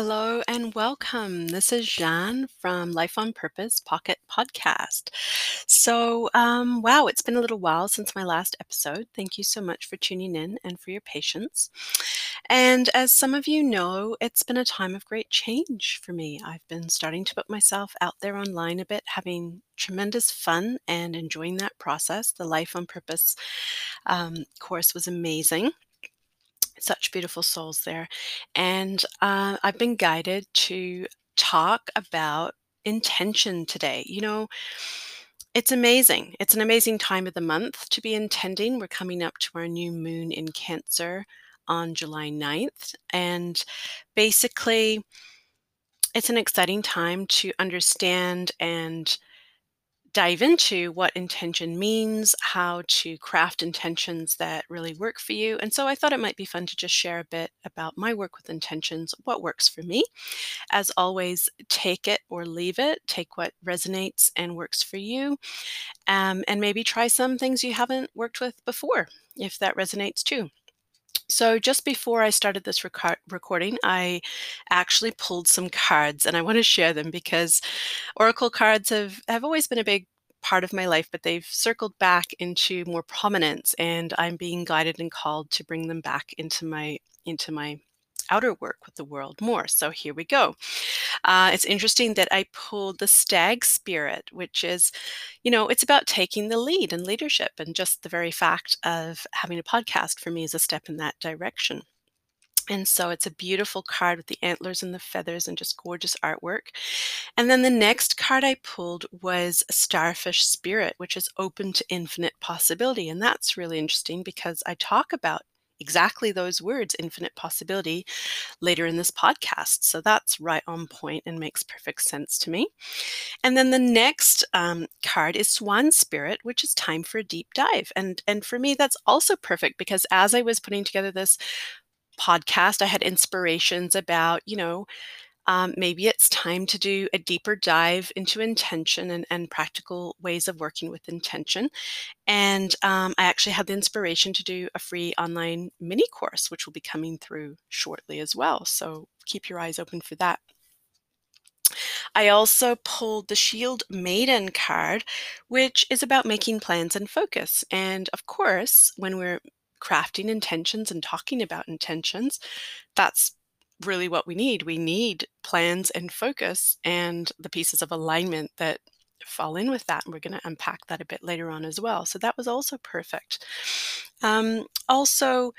Hello and welcome. This is Jeanne from Life on Purpose Pocket Podcast. So, um, wow, it's been a little while since my last episode. Thank you so much for tuning in and for your patience. And as some of you know, it's been a time of great change for me. I've been starting to put myself out there online a bit, having tremendous fun and enjoying that process. The Life on Purpose um, course was amazing such beautiful souls there. And uh, I've been guided to talk about intention today. You know, it's amazing. It's an amazing time of the month to be intending. We're coming up to our new moon in Cancer on July 9th. And basically, it's an exciting time to understand and dive into what intention means, how to craft intentions that really work for you. And so I thought it might be fun to just share a bit about my work with intentions, what works for me. As always, take it or leave it, take what resonates and works for you, um, and maybe try some things you haven't worked with before if that resonates too. So, just before I started this rec- recording, I actually pulled some cards and I want to share them because Oracle cards have, have always been a big part of my life, but they've circled back into more prominence and I'm being guided and called to bring them back into my into my outer work with the world more. So here we go. Uh, it's interesting that I pulled the stag spirit, which is, you know, it's about taking the lead and leadership. And just the very fact of having a podcast for me is a step in that direction. And so it's a beautiful card with the antlers and the feathers and just gorgeous artwork. And then the next card I pulled was Starfish Spirit, which is open to infinite possibility. And that's really interesting because I talk about exactly those words, infinite possibility, later in this podcast. So that's right on point and makes perfect sense to me. And then the next um, card is Swan Spirit, which is time for a deep dive. And and for me, that's also perfect because as I was putting together this podcast, I had inspirations about, you know, um, maybe it's time to do a deeper dive into intention and, and practical ways of working with intention. And um, I actually had the inspiration to do a free online mini course, which will be coming through shortly as well. So keep your eyes open for that. I also pulled the Shield Maiden card, which is about making plans and focus. And of course, when we're crafting intentions and talking about intentions, that's really what we need. We need plans and focus and the pieces of alignment that fall in with that. And we're going to unpack that a bit later on as well. So that was also perfect. Um, also,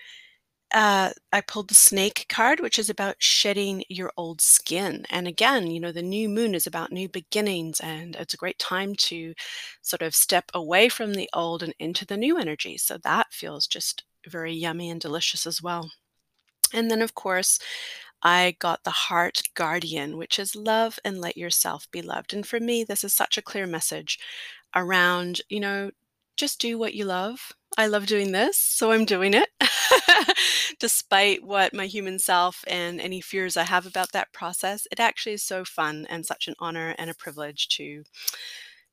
uh, I pulled the snake card, which is about shedding your old skin. And again, you know, the new moon is about new beginnings, and it's a great time to sort of step away from the old and into the new energy. So that feels just very yummy and delicious as well. And then, of course, I got the Heart Guardian, which is love and let yourself be loved. And for me, this is such a clear message around, you know, just do what you love. I love doing this, so I'm doing it. Despite what my human self and any fears I have about that process, it actually is so fun and such an honor and a privilege to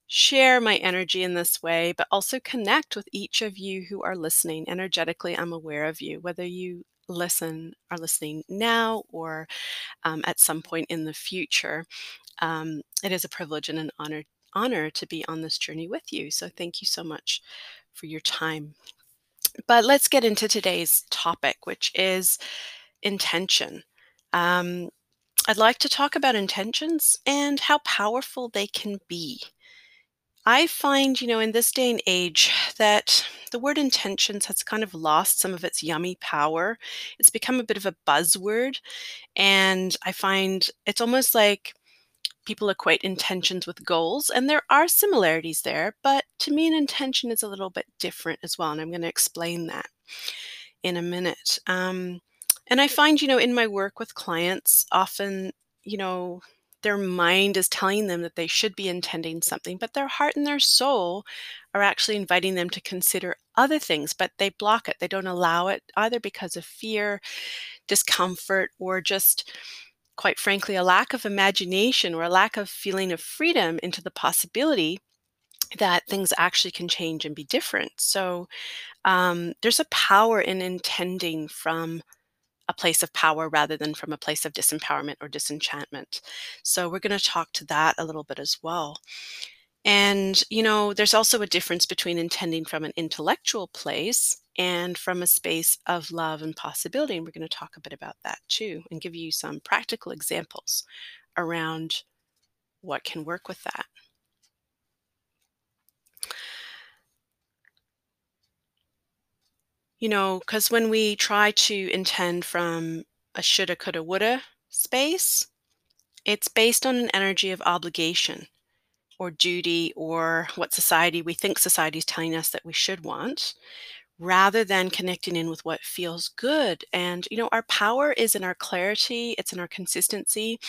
share my energy in this way, but also connect with each of you who are listening. Energetically, I'm aware of you, whether you listen are listening now or um, at some point in the future. Um, it is a privilege and an honor honor to be on this journey with you. So thank you so much for your time. But let's get into today's topic, which is intention. Um, I'd like to talk about intentions and how powerful they can be. I find, you know, in this day and age that the word intentions has kind of lost some of its yummy power. It's become a bit of a buzzword. And I find it's almost like people equate intentions with goals, and there are similarities there. But to me, an intention is a little bit different as well. And I'm going to explain that in a minute. Um, and I find, you know, in my work with clients, often, you know, their mind is telling them that they should be intending something, but their heart and their soul are actually inviting them to consider other things, but they block it. They don't allow it either because of fear, discomfort, or just quite frankly, a lack of imagination or a lack of feeling of freedom into the possibility that things actually can change and be different. So um, there's a power in intending from a place of power rather than from a place of disempowerment or disenchantment. So we're going to talk to that a little bit as well. And, you know, there's also a difference between intending from an intellectual place and from a space of love and possibility. And we're going to talk a bit about that too and give you some practical examples around what can work with that. You know, because when we try to intend from a shoulda, coulda, woulda space, it's based on an energy of obligation or duty or what society we think society is telling us that we should want rather than connecting in with what feels good. And you know our power is in our clarity it's in our consistency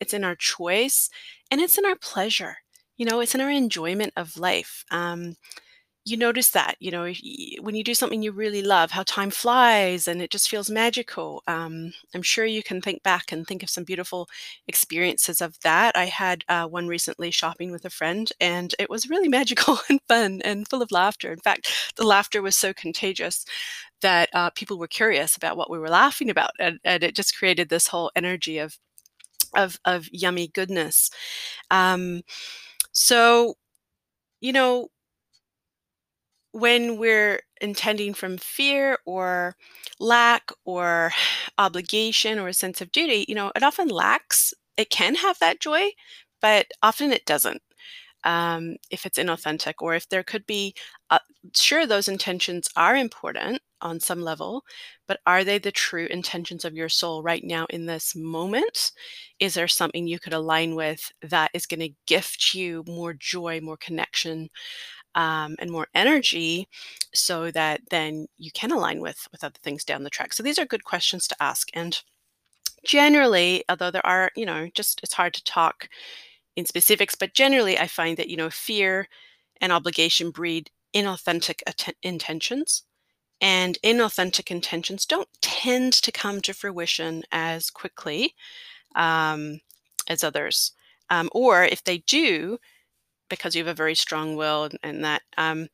it's in our choice and it's in our pleasure you know it's in our enjoyment of life. Um, you notice that you know when you do something you really love how time flies and it just feels magical um, i'm sure you can think back and think of some beautiful experiences of that. I had uh, one recently shopping with a friend and it was really magical and fun and full of laughter. In fact the laughter was so contagious that uh, people were curious about what we were laughing about and, and it just created this whole energy of of, of yummy goodness. Um, so you know when we're intending from fear or lack or obligation or a sense of duty, you know, it often lacks. It can have that joy, but often it doesn't. Um, if it's inauthentic, or if there could be, uh, sure, those intentions are important on some level, but are they the true intentions of your soul right now in this moment? Is there something you could align with that is going to gift you more joy, more connection, um, and more energy so that then you can align with with other things down the track. So these are good questions to ask. And generally although there are you know just it's hard to talk in specifics but generally i find that you know fear and obligation breed inauthentic att- intentions. And inauthentic intentions don't tend to come to fruition as quickly um, as others. Um, or if they do because you have a very strong will and, and that um,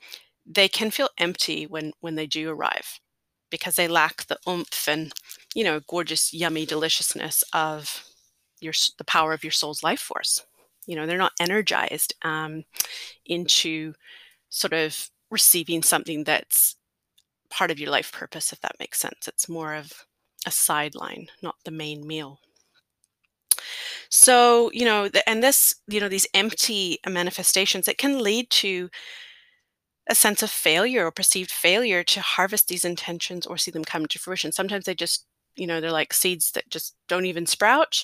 they can feel empty when when they do arrive because they lack the oomph and you know gorgeous yummy deliciousness of your the power of your soul's life force. You know they're not energized um, into sort of receiving something that's part of your life purpose if that makes sense. It's more of a sideline not the main meal so, you know, the, and this, you know, these empty manifestations, it can lead to a sense of failure or perceived failure to harvest these intentions or see them come to fruition. Sometimes they just, you know, they're like seeds that just don't even sprout.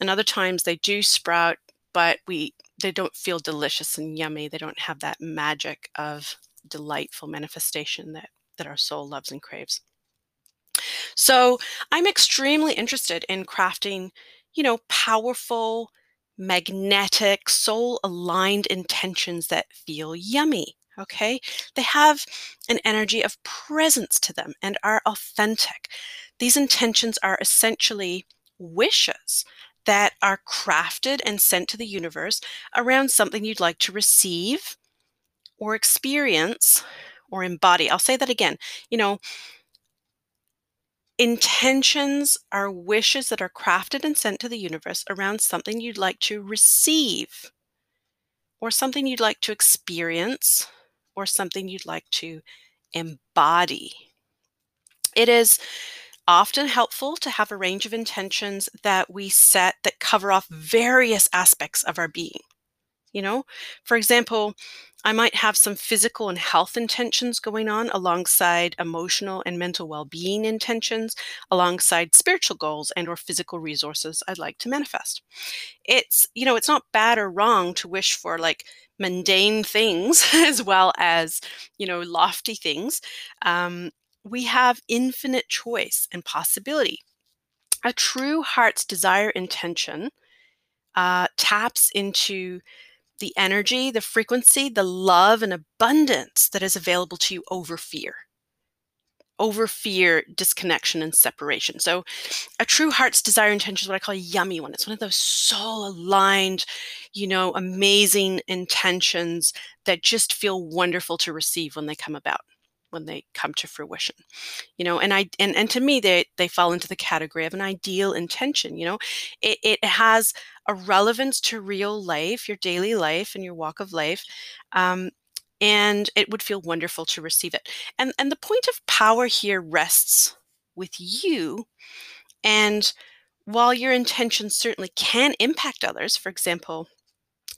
And other times they do sprout, but we they don't feel delicious and yummy. They don't have that magic of delightful manifestation that that our soul loves and craves. So, I'm extremely interested in crafting you know, powerful, magnetic, soul aligned intentions that feel yummy. Okay. They have an energy of presence to them and are authentic. These intentions are essentially wishes that are crafted and sent to the universe around something you'd like to receive or experience or embody. I'll say that again. You know, Intentions are wishes that are crafted and sent to the universe around something you'd like to receive, or something you'd like to experience, or something you'd like to embody. It is often helpful to have a range of intentions that we set that cover off various aspects of our being. You know, for example, I might have some physical and health intentions going on alongside emotional and mental well-being intentions, alongside spiritual goals and or physical resources I'd like to manifest. It's, you know, it's not bad or wrong to wish for like mundane things as well as, you know, lofty things. Um, we have infinite choice and possibility. A true heart's desire intention uh, taps into the energy, the frequency, the love and abundance that is available to you over fear. Over fear, disconnection, and separation. So, a true heart's desire intention is what I call a yummy one. It's one of those soul aligned, you know, amazing intentions that just feel wonderful to receive when they come about. When they come to fruition you know and i and, and to me they they fall into the category of an ideal intention you know? It, it has a relevance to real life your daily life and your walk of life um, and it would feel wonderful to receive it. And and the point of power here rests with you and while your intentions certainly can impact others for example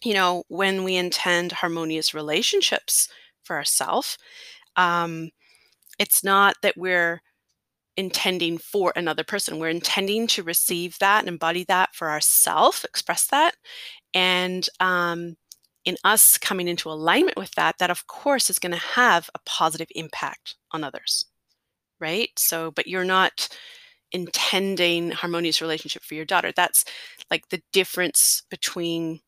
you know when we intend harmonious relationships for ourselves um, it's not that we're intending for another person. We're intending to receive that and embody that for ourselves, express that. And um, in us coming into alignment with that, that of course is going to have a positive impact on others. Right. So, but you're not intending harmonious relationship for your daughter. That's like the difference between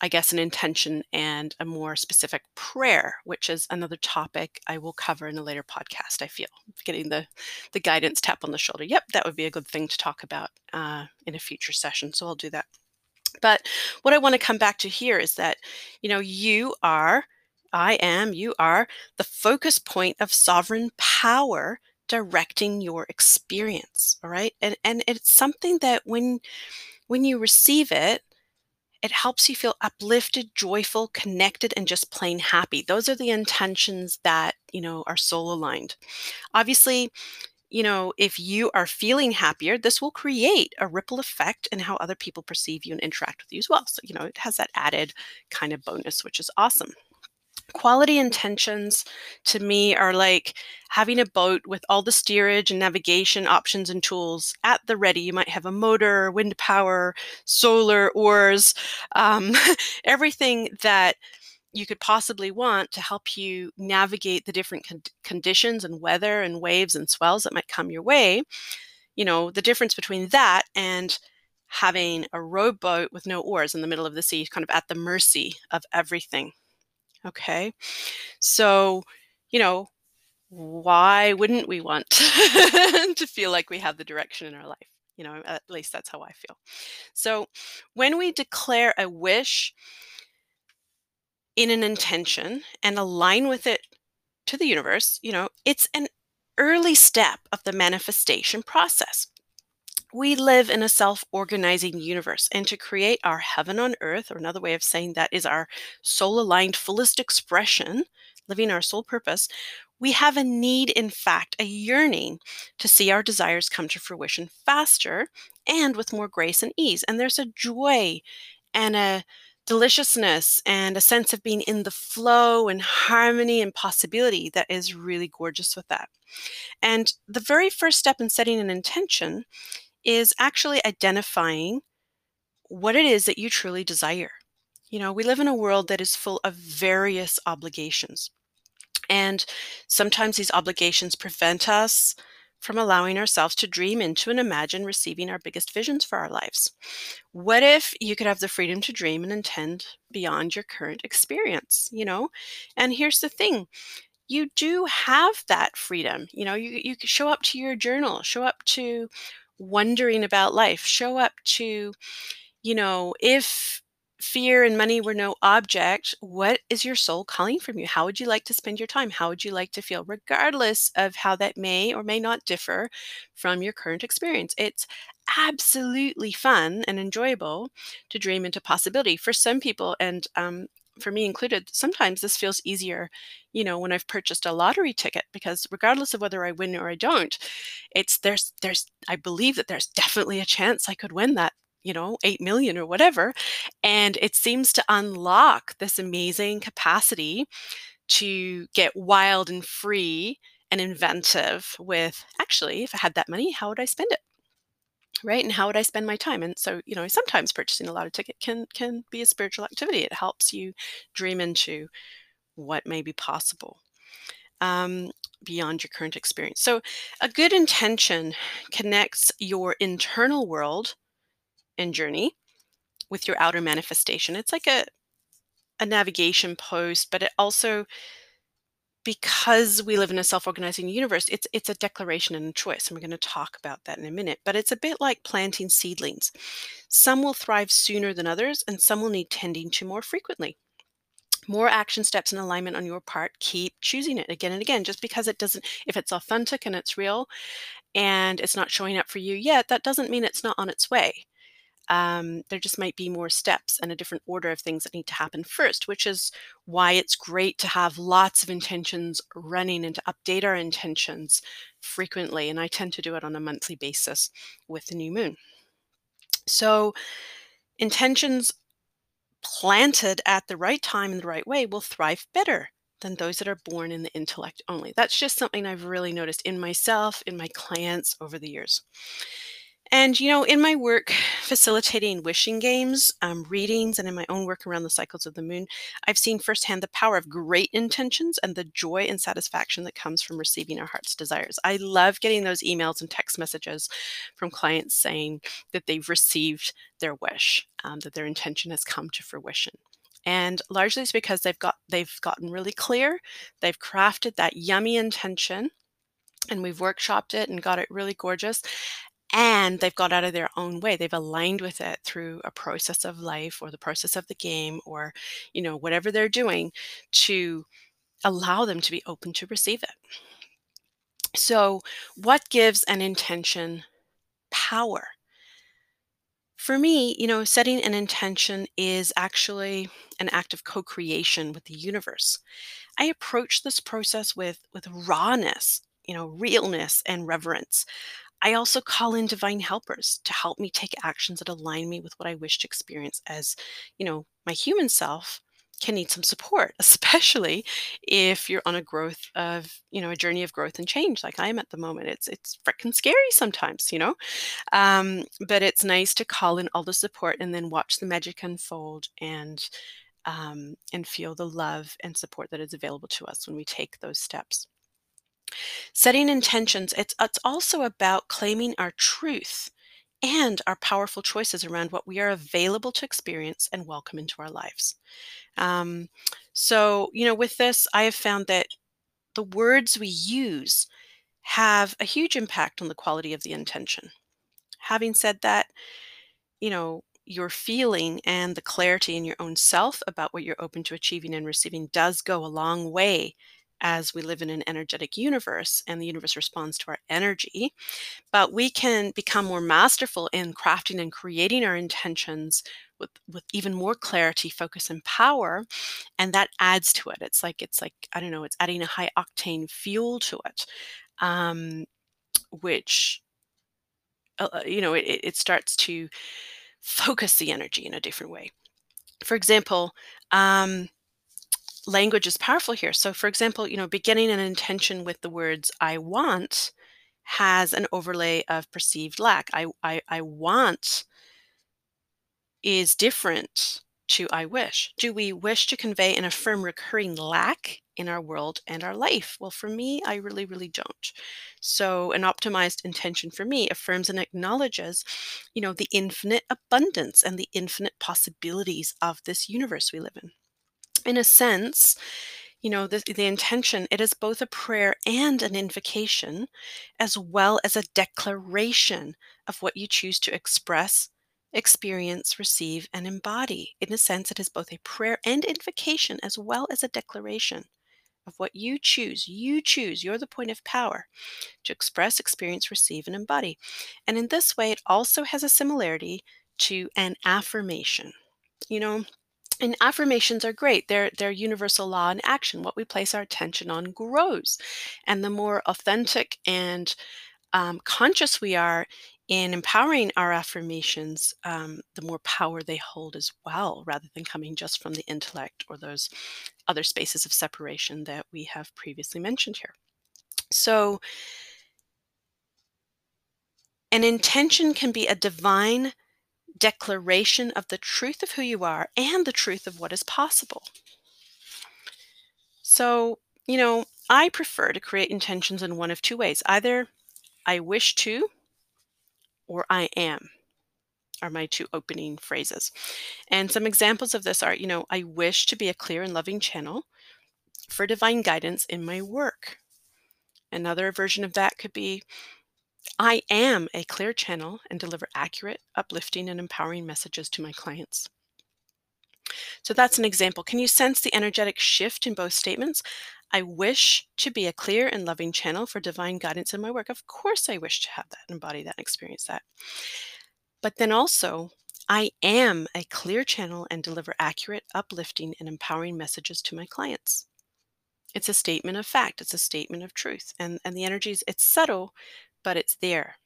I guess, an intention and a more specific prayer, which is another topic I will cover in a later podcast. I feel getting the the guidance tap on the shoulder. Yep, that would be a good thing to talk about uh, in a future session. So I'll do that. But what I want to come back to here is that, you know, you are, I am, you are the focus point of sovereign power directing your experience. All right. And and it's something that when when you receive it, it helps you feel uplifted, joyful, connected, and just plain happy. Those are the intentions that, you know, are soul aligned. Obviously, you know, if you are feeling happier, this will create a ripple effect in how other people perceive you and interact with you as well. So, you know, it has that added kind of bonus, which is awesome. Quality intentions to me are like having a boat with all the steerage and navigation options and tools at the ready. You might have a motor, wind power, solar, oars, um, everything that you could possibly want to help you navigate the different con- conditions and weather and waves and swells that might come your way. You know, the difference between that and having a rowboat with no oars in the middle of the sea, kind of at the mercy of everything. Okay. So, you know, why wouldn't we want to feel like we have the direction in our life? You know, at least that's how I feel. So, when we declare a wish in an intention and align with it to the universe, you know, it's an early step of the manifestation process we live in a self organizing universe, and to create our heaven on earth, or another way of saying that is our soul aligned, fullest expression, living our soul purpose, we have a need, in fact, a yearning to see our desires come to fruition faster and with more grace and ease. And there's a joy and a deliciousness and a sense of being in the flow and harmony and possibility that is really gorgeous with that. And the very first step in setting an intention is actually identifying what it is that you truly desire. You know, we live in a world that is full of various obligations. And sometimes these obligations prevent us from allowing ourselves to dream into and imagine receiving our biggest visions for our lives. What if you could have the freedom to dream and intend beyond your current experience, you know? And here's the thing you do have that freedom. You know, you, you show up to your journal, show up to wondering about life show up to you know if fear and money were no object what is your soul calling from you? How would you like to spend your time? How would you like to feel regardless of how that may or may not differ from your current experience? It's absolutely fun and enjoyable to dream into possibility for some people and um, for me included, sometimes this feels easier, you know, when I've purchased a lottery ticket because regardless of whether I win or I don't, it's there's there's I believe that there's definitely a chance I could win that you know 8 million or whatever. And it seems to unlock this amazing capacity to get wild and free and inventive with actually if i had that money how would i spend it right and how would i spend my time? And so you know sometimes purchasing a lot of ticket can can be a spiritual activity. It helps you dream into what may be possible um, beyond your current experience. So a good intention connects your internal world and journey with your outer manifestation. It's like a a navigation post but it also because we live in a self-organizing universe, it's it's a declaration and a choice, and we're going to talk about that in a minute. But it's a bit like planting seedlings. Some will thrive sooner than others, and some will need tending to more frequently. more action steps and alignment on your part keep choosing it again and again just because it doesn't if it's authentic and it's real and it's not showing up for you yet that doesn't mean it's not on its way um, there just might be more steps and a different order of things that need to happen first, which is why it's great to have lots of intentions running and to update our intentions frequently. And I tend to do it on a monthly basis with the new moon. So, intentions planted at the right time in the right way will thrive better than those that are born in the intellect only. That's just something I've really noticed in myself, in my clients over the years. And, you know, in my work facilitating wishing games, um, readings, and in my own work around the cycles of the moon, I've seen firsthand the power of great intentions and the joy and satisfaction that comes from receiving our heart's desires. I love getting those emails and text messages from clients saying that they've received their wish, um, that their intention has come to fruition and largely it's because they've got they've gotten really clear they've crafted that yummy intention and we've workshopped it and got it really gorgeous and they've got out of their own way. They've aligned with it through a process of life or the process of the game or you know whatever they're doing to allow them to be open to receive it. So what gives an intention power? For me you know setting an intention is actually an act of co-creation with the universe. I approach this process with with rawness you know realness and reverence I also call in divine helpers to help me take actions that align me with what I wish to experience as, you know, my human self can need some support, especially if you're on a growth of, you know, a journey of growth and change like I am at the moment. It's it's freaking scary sometimes, you know. Um, but it's nice to call in all the support and then watch the magic unfold and um, and feel the love and support that is available to us when we take those steps. Setting intentions, it's, it's also about claiming our truth and our powerful choices around what we are available to experience and welcome into our lives. Um, so, you know, with this, I have found that the words we use have a huge impact on the quality of the intention. Having said that, you know, your feeling and the clarity in your own self about what you're open to achieving and receiving does go a long way as we live in an energetic universe and the universe responds to our energy. But we can become more masterful in crafting and creating our intentions with, with even more clarity, focus, and power. And that adds to it. It's like, it's like, I don't know, it's adding a high octane fuel to it, um, which, uh, uh you know, it, it starts to focus the energy in a different way. For example, um, language is powerful here. So, for example, you know, beginning an intention with the words "I want" has an overlay of perceived lack. I I, I want is different to I wish. Do we wish to convey and affirm recurring lack in our world and our life? Well, for me, I really, really don't. So, an optimized intention for me affirms and acknowledges, you know, the infinite abundance and the infinite possibilities of this universe we live in in a sense, you know, the, the intention, it is both a prayer and an invocation, as well as a declaration of what you choose to express, experience, receive, and embody. In a sense, it is both a prayer and invocation, as well as a declaration of what you choose. You choose, you're the point of power to express, experience, receive, and embody. And in this way, it also has a similarity to an affirmation. You know, and affirmations are great. They're they're universal law in action. What we place our attention on grows, and the more authentic and um, conscious we are in empowering our affirmations, um, the more power they hold as well, rather than coming just from the intellect or those other spaces of separation that we have previously mentioned here. So, an intention can be a divine declaration of the truth of who you are and the truth of what is possible. So, you know, I prefer to create intentions in one of two ways either I wish to or I am are my two opening phrases. And some examples of this are, you know, I wish to be a clear and loving channel for divine guidance in my work. Another version of that could be I am a clear channel and deliver accurate, uplifting, and empowering messages to my clients. So that's an example. Can you sense the energetic shift in both statements? I wish to be a clear and loving channel for divine guidance in my work. Of course, I wish to have that, embody that, experience that. But then also, I am a clear channel and deliver accurate, uplifting, and empowering messages to my clients. It's a statement of fact, it's a statement of truth. And, and the energies, it's subtle, but it's there.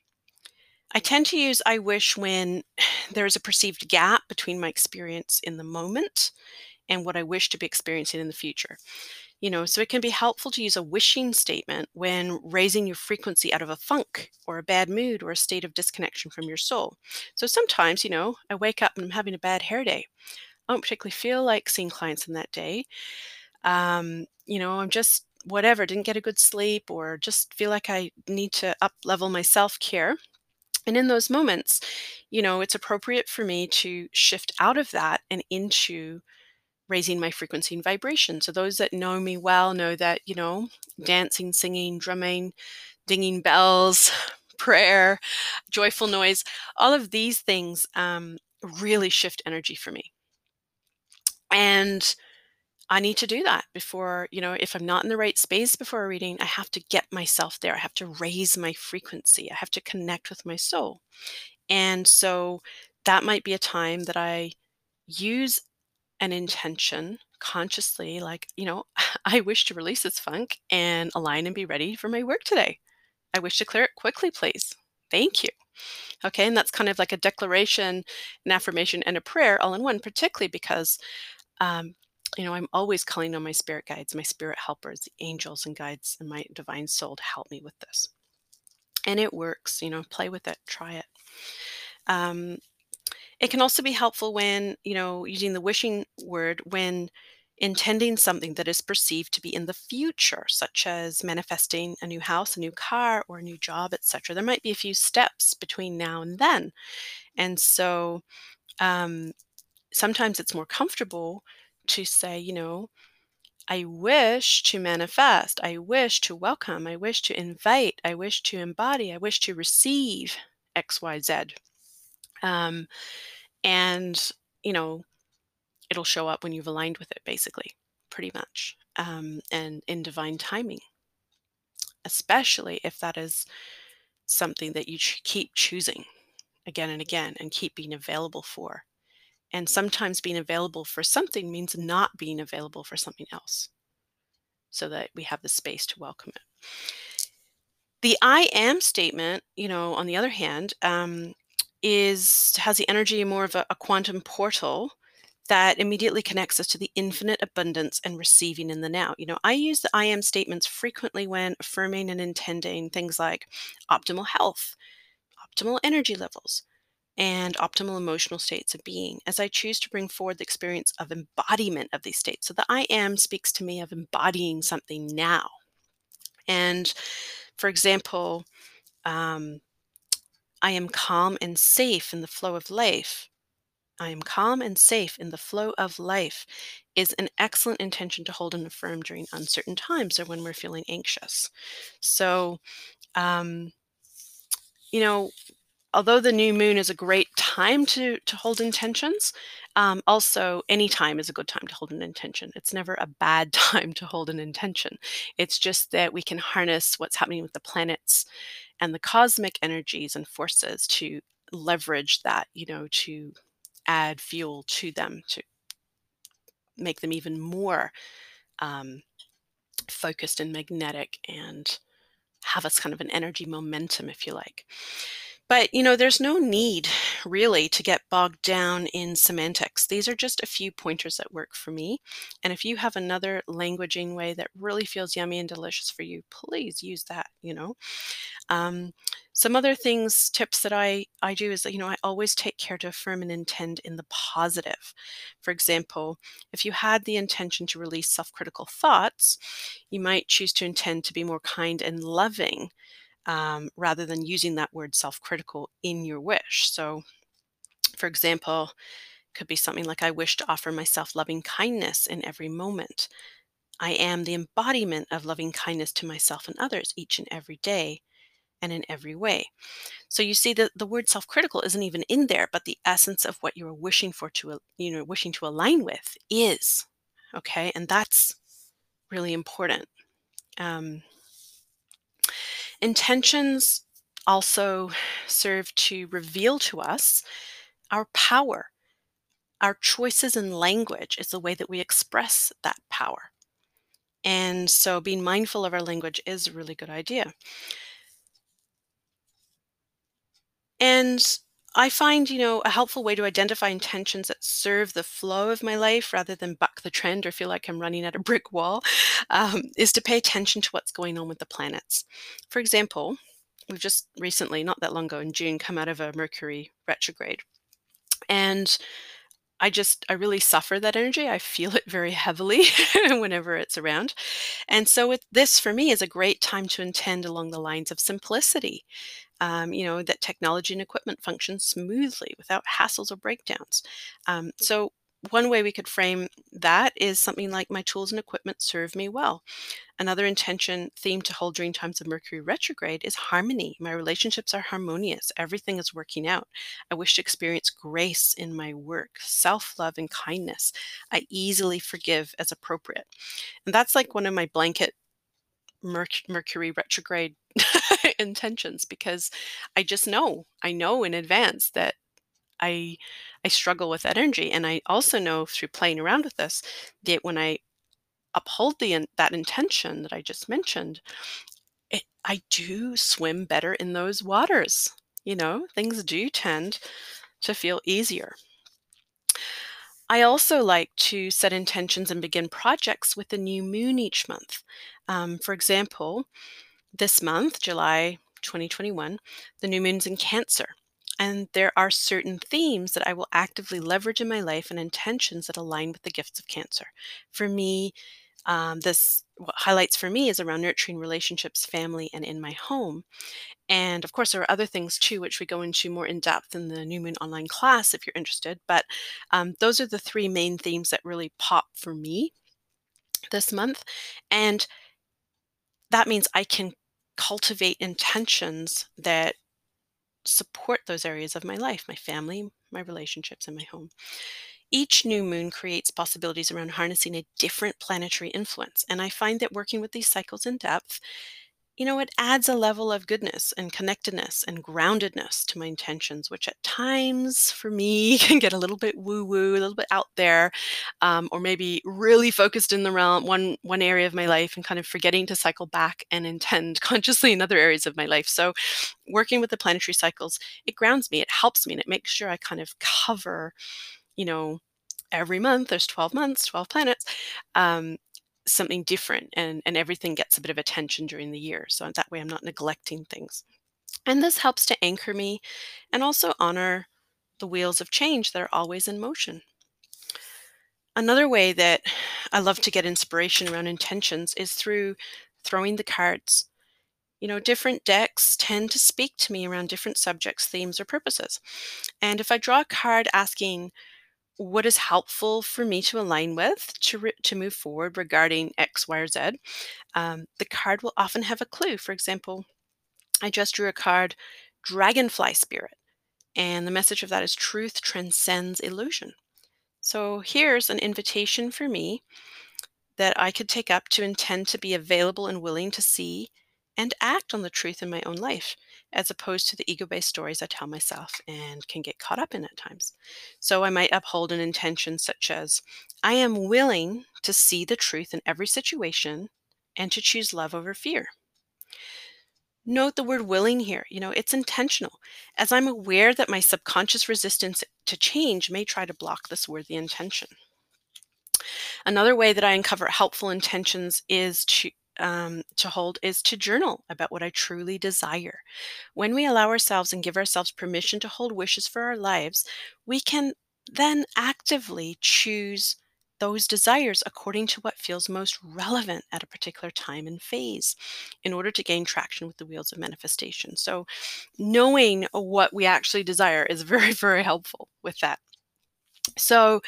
I tend to use I wish when there's a perceived gap between my experience in the moment and what I wish to be experiencing in the future. You know, so it can be helpful to use a wishing statement when raising your frequency out of a funk or a bad mood or a state of disconnection from your soul. So sometimes, you know, I wake up and I'm having a bad hair day. I don't particularly feel like seeing clients in that day. Um, you know, I'm just whatever, didn't get a good sleep or just feel like I need to up level my self care. And in those moments, you know, it's appropriate for me to shift out of that and into raising my frequency and vibration. So those that know me well know that, you know, dancing, singing, drumming, dinging bells, prayer, joyful noise, all of these things um, really shift energy for me. And I need to do that before, you know, if I'm not in the right space before a reading, I have to get myself there. I have to raise my frequency. I have to connect with my soul. And so that might be a time that I use an intention consciously, like, you know, I wish to release this funk and align and be ready for my work today. I wish to clear it quickly, please. Thank you. Okay, and that's kind of like a declaration, an affirmation, and a prayer all in one, particularly because, um, you know, I'm always calling on my spirit guides, my spirit helpers, the angels and guides, and my divine soul to help me with this. And it works, you know, play with it, try it. Um, it can also be helpful when, you know, using the wishing word when intending something that is perceived to be in the future, such as manifesting a new house, a new car, or a new job, etc. There might be a few steps between now and then. And so um, sometimes it's more comfortable to say, you know, I wish to manifest, I wish to welcome, I wish to invite, I wish to embody, I wish to receive XYZ. Um, and, you know, it'll show up when you've aligned with it, basically, pretty much, um, and in divine timing, especially if that is something that you ch- keep choosing again and again and keep being available for. And sometimes being available for something means not being available for something else so that we have the space to welcome it. The I am statement, you know, on the other hand, um, is has the energy more of a, a quantum portal that immediately connects us to the infinite abundance and receiving in the now. You know, I use the I am statements frequently when affirming and intending things like optimal health, optimal energy levels, and optimal emotional states of being as I choose to bring forward the experience of embodiment of these states. So the I am speaks to me of embodying something now. And for example, um, I am calm and safe in the flow of life. I am calm and safe in the flow of life is an excellent intention to hold and affirm during uncertain times or when we're feeling anxious. So, um, you know, although the new moon is a great time to to hold intentions, um, also any time is a good time to hold an intention. It's never a bad time to hold an intention. It's just that we can harness what's happening with the planets and the cosmic energies and forces to leverage that, you know, to add fuel to them to make them even more um, focused and magnetic and have us kind of an energy momentum, if you like. But, you know, there's no need really to get bogged down in semantics. These are just a few pointers that work for me. And if you have another languaging way that really feels yummy and delicious for you, please use that, you know. Um, some other things, tips that I, I do is that, you know, I always take care to affirm and intend in the positive. For example, if you had the intention to release self critical thoughts, you might choose to intend to be more kind and loving um, rather than using that word self critical in your wish. So, for example, could be something like I wish to offer myself loving kindness in every moment. I am the embodiment of loving kindness to myself and others each and every day. and in every way. So you see that the word self-critical isn't even in there, but the essence of what you're wishing for to you know wishing to align with is okay, and that's really important. Um, intentions also serve to reveal to us our power. Our choices in language is the way that we express that power. And so being mindful of our language is a really good idea. And I find, you know, a helpful way to identify intentions that serve the flow of my life rather than buck the trend or feel like I'm running at a brick wall um, is to pay attention to what's going on with the planets. For example, we've just recently, not that long ago in June, come out of a Mercury retrograde. And I just, I really suffer that energy. I feel it very heavily whenever it's around. And so, it, this for me is a great time to intend along the lines of simplicity um, you know, that technology and equipment function smoothly without hassles or breakdowns. Um, so one way we could frame that is something like my tools and equipment serve me well. Another intention theme to hold during times of Mercury retrograde is harmony. My relationships are harmonious. Everything is working out. I wish to experience grace in my work, self love, and kindness. I easily forgive as appropriate. And that's like one of my blanket Mercury retrograde intentions because I just know, I know in advance that I I struggle with that energy and I also know through playing around with this that when I uphold the that intention that I just mentioned, it, I do swim better in those waters. You know, things do tend to feel easier. I also like to set intentions and begin projects with the new moon each month. Um, for example, this month, July 2021, the new moon's in Cancer. And there are certain themes that I will actively leverage in my life and intentions that align with the gifts of Cancer. For me, um, this what highlights for me is around nurturing relationships, family, and in my home. And of course, there are other things too, which we go into more in depth in the New Moon online class if you're interested. But um, those are the three main themes that really pop for me this month. And that means I can cultivate intentions that support those areas of my life my family, my relationships, and my home. Each new moon creates possibilities around harnessing a different planetary influence. And I find that working with these cycles in depth you know, it adds a level of goodness and connectedness and groundedness to my intentions, which at times for me can get a little bit woo woo, a little bit out there, um, or maybe really focused in the realm one one area of my life and kind of forgetting to cycle back and intend consciously in other areas of my life. So, working with the planetary cycles, it grounds me, it helps me, and it makes sure I kind of cover, you know, every month there's 12 months 12 planets um, something different and, and everything gets a bit of attention during the year. So that way I'm not neglecting things. And this helps to anchor me and also honor the wheels of change that are always in motion. Another way that I love to get inspiration around intentions is through throwing the cards. You know, different decks tend to speak to me around different subjects, themes, or purposes. And if I draw a card asking, what is helpful for me to align with to, re- to move forward regarding X, Y, or Z. Um, the card will often have a clue. For example, I just drew a card, Dragonfly Spirit, and the message of that is truth transcends illusion. So here's an invitation for me that I could take up to intend to be available and willing to see and act on the truth in my own life, as opposed to the ego based stories I tell myself and can get caught up in at times. So I might uphold an intention such as I am willing to see the truth in every situation and to choose love over fear. Note the word willing here. You know, it's intentional, as I'm aware that my subconscious resistance to change may try to block this worthy intention. Another way that I uncover helpful intentions is to um, to hold is to journal about what I truly desire. When we allow ourselves and give ourselves permission to hold wishes for our lives, we can then actively choose those desires according to what feels most relevant at a particular time and phase in order to gain traction with the wheels of manifestation. So, knowing what we actually desire is very, very helpful with that. So,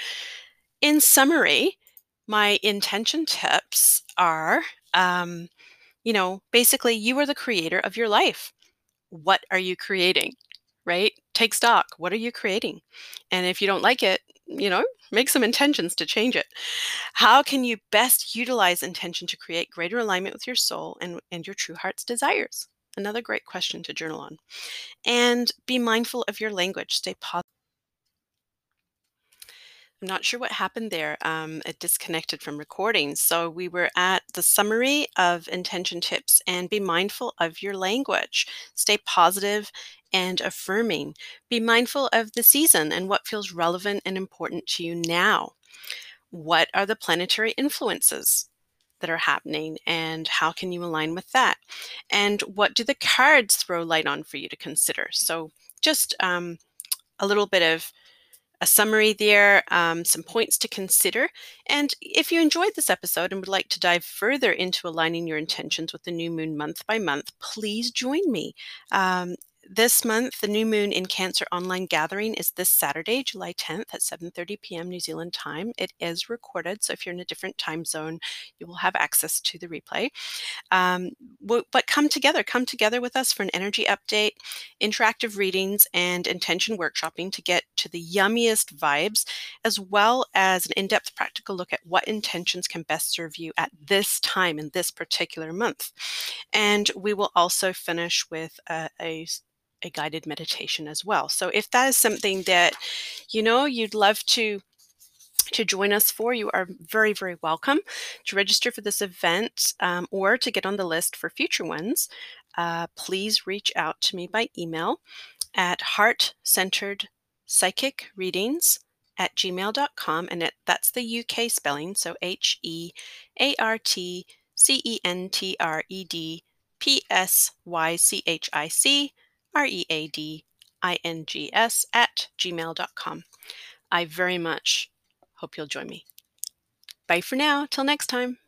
in summary, my intention tips are um, you know, basically, you are the creator of your life. what are you creating? Right? Take stock. What are you creating? And if you don't like it, you know, make some intentions to change it. How can you best utilize intention to create greater alignment with your soul and, and your true heart's desires? Another great question to journal on. And be mindful of your language. Stay positive. I'm not sure what happened there. Um, it disconnected from recording. So we were at the summary of intention tips and be mindful of your language. Stay positive and affirming. Be mindful of the season and what feels relevant and important to you now. What are the planetary influences? that are happening and how can you align with that and what do the cards throw light on for you to consider so just um, a little bit of a summary there, um, some points to consider. And if you enjoyed this episode and would like to dive further into aligning your intentions with the new moon month by month, please join me. Um, this month, the new moon in Cancer online gathering is this Saturday, July 10th at 7:30 p.m. New Zealand time. It is recorded, so if you're in a different time zone, you will have access to the replay. Um, but come together, come together with us for an energy update, interactive readings, and intention workshopping to get to the yummiest vibes, as well as an in-depth practical look at what intentions can best serve you at this time in this particular month. And we will also finish with a, a a guided meditation as well. So if that is something that you know you'd love to to join us for, you are very, very welcome to register for this event um, or to get on the list for future ones. Uh, please reach out to me by email at heart centred psychic readings at gmail.com. And it, that's the UK spelling. So H E A R T C E N T R E D P S Y C H I C R E A D I N G S at gmail.com. I very much hope you'll join me. Bye for now. Till next time.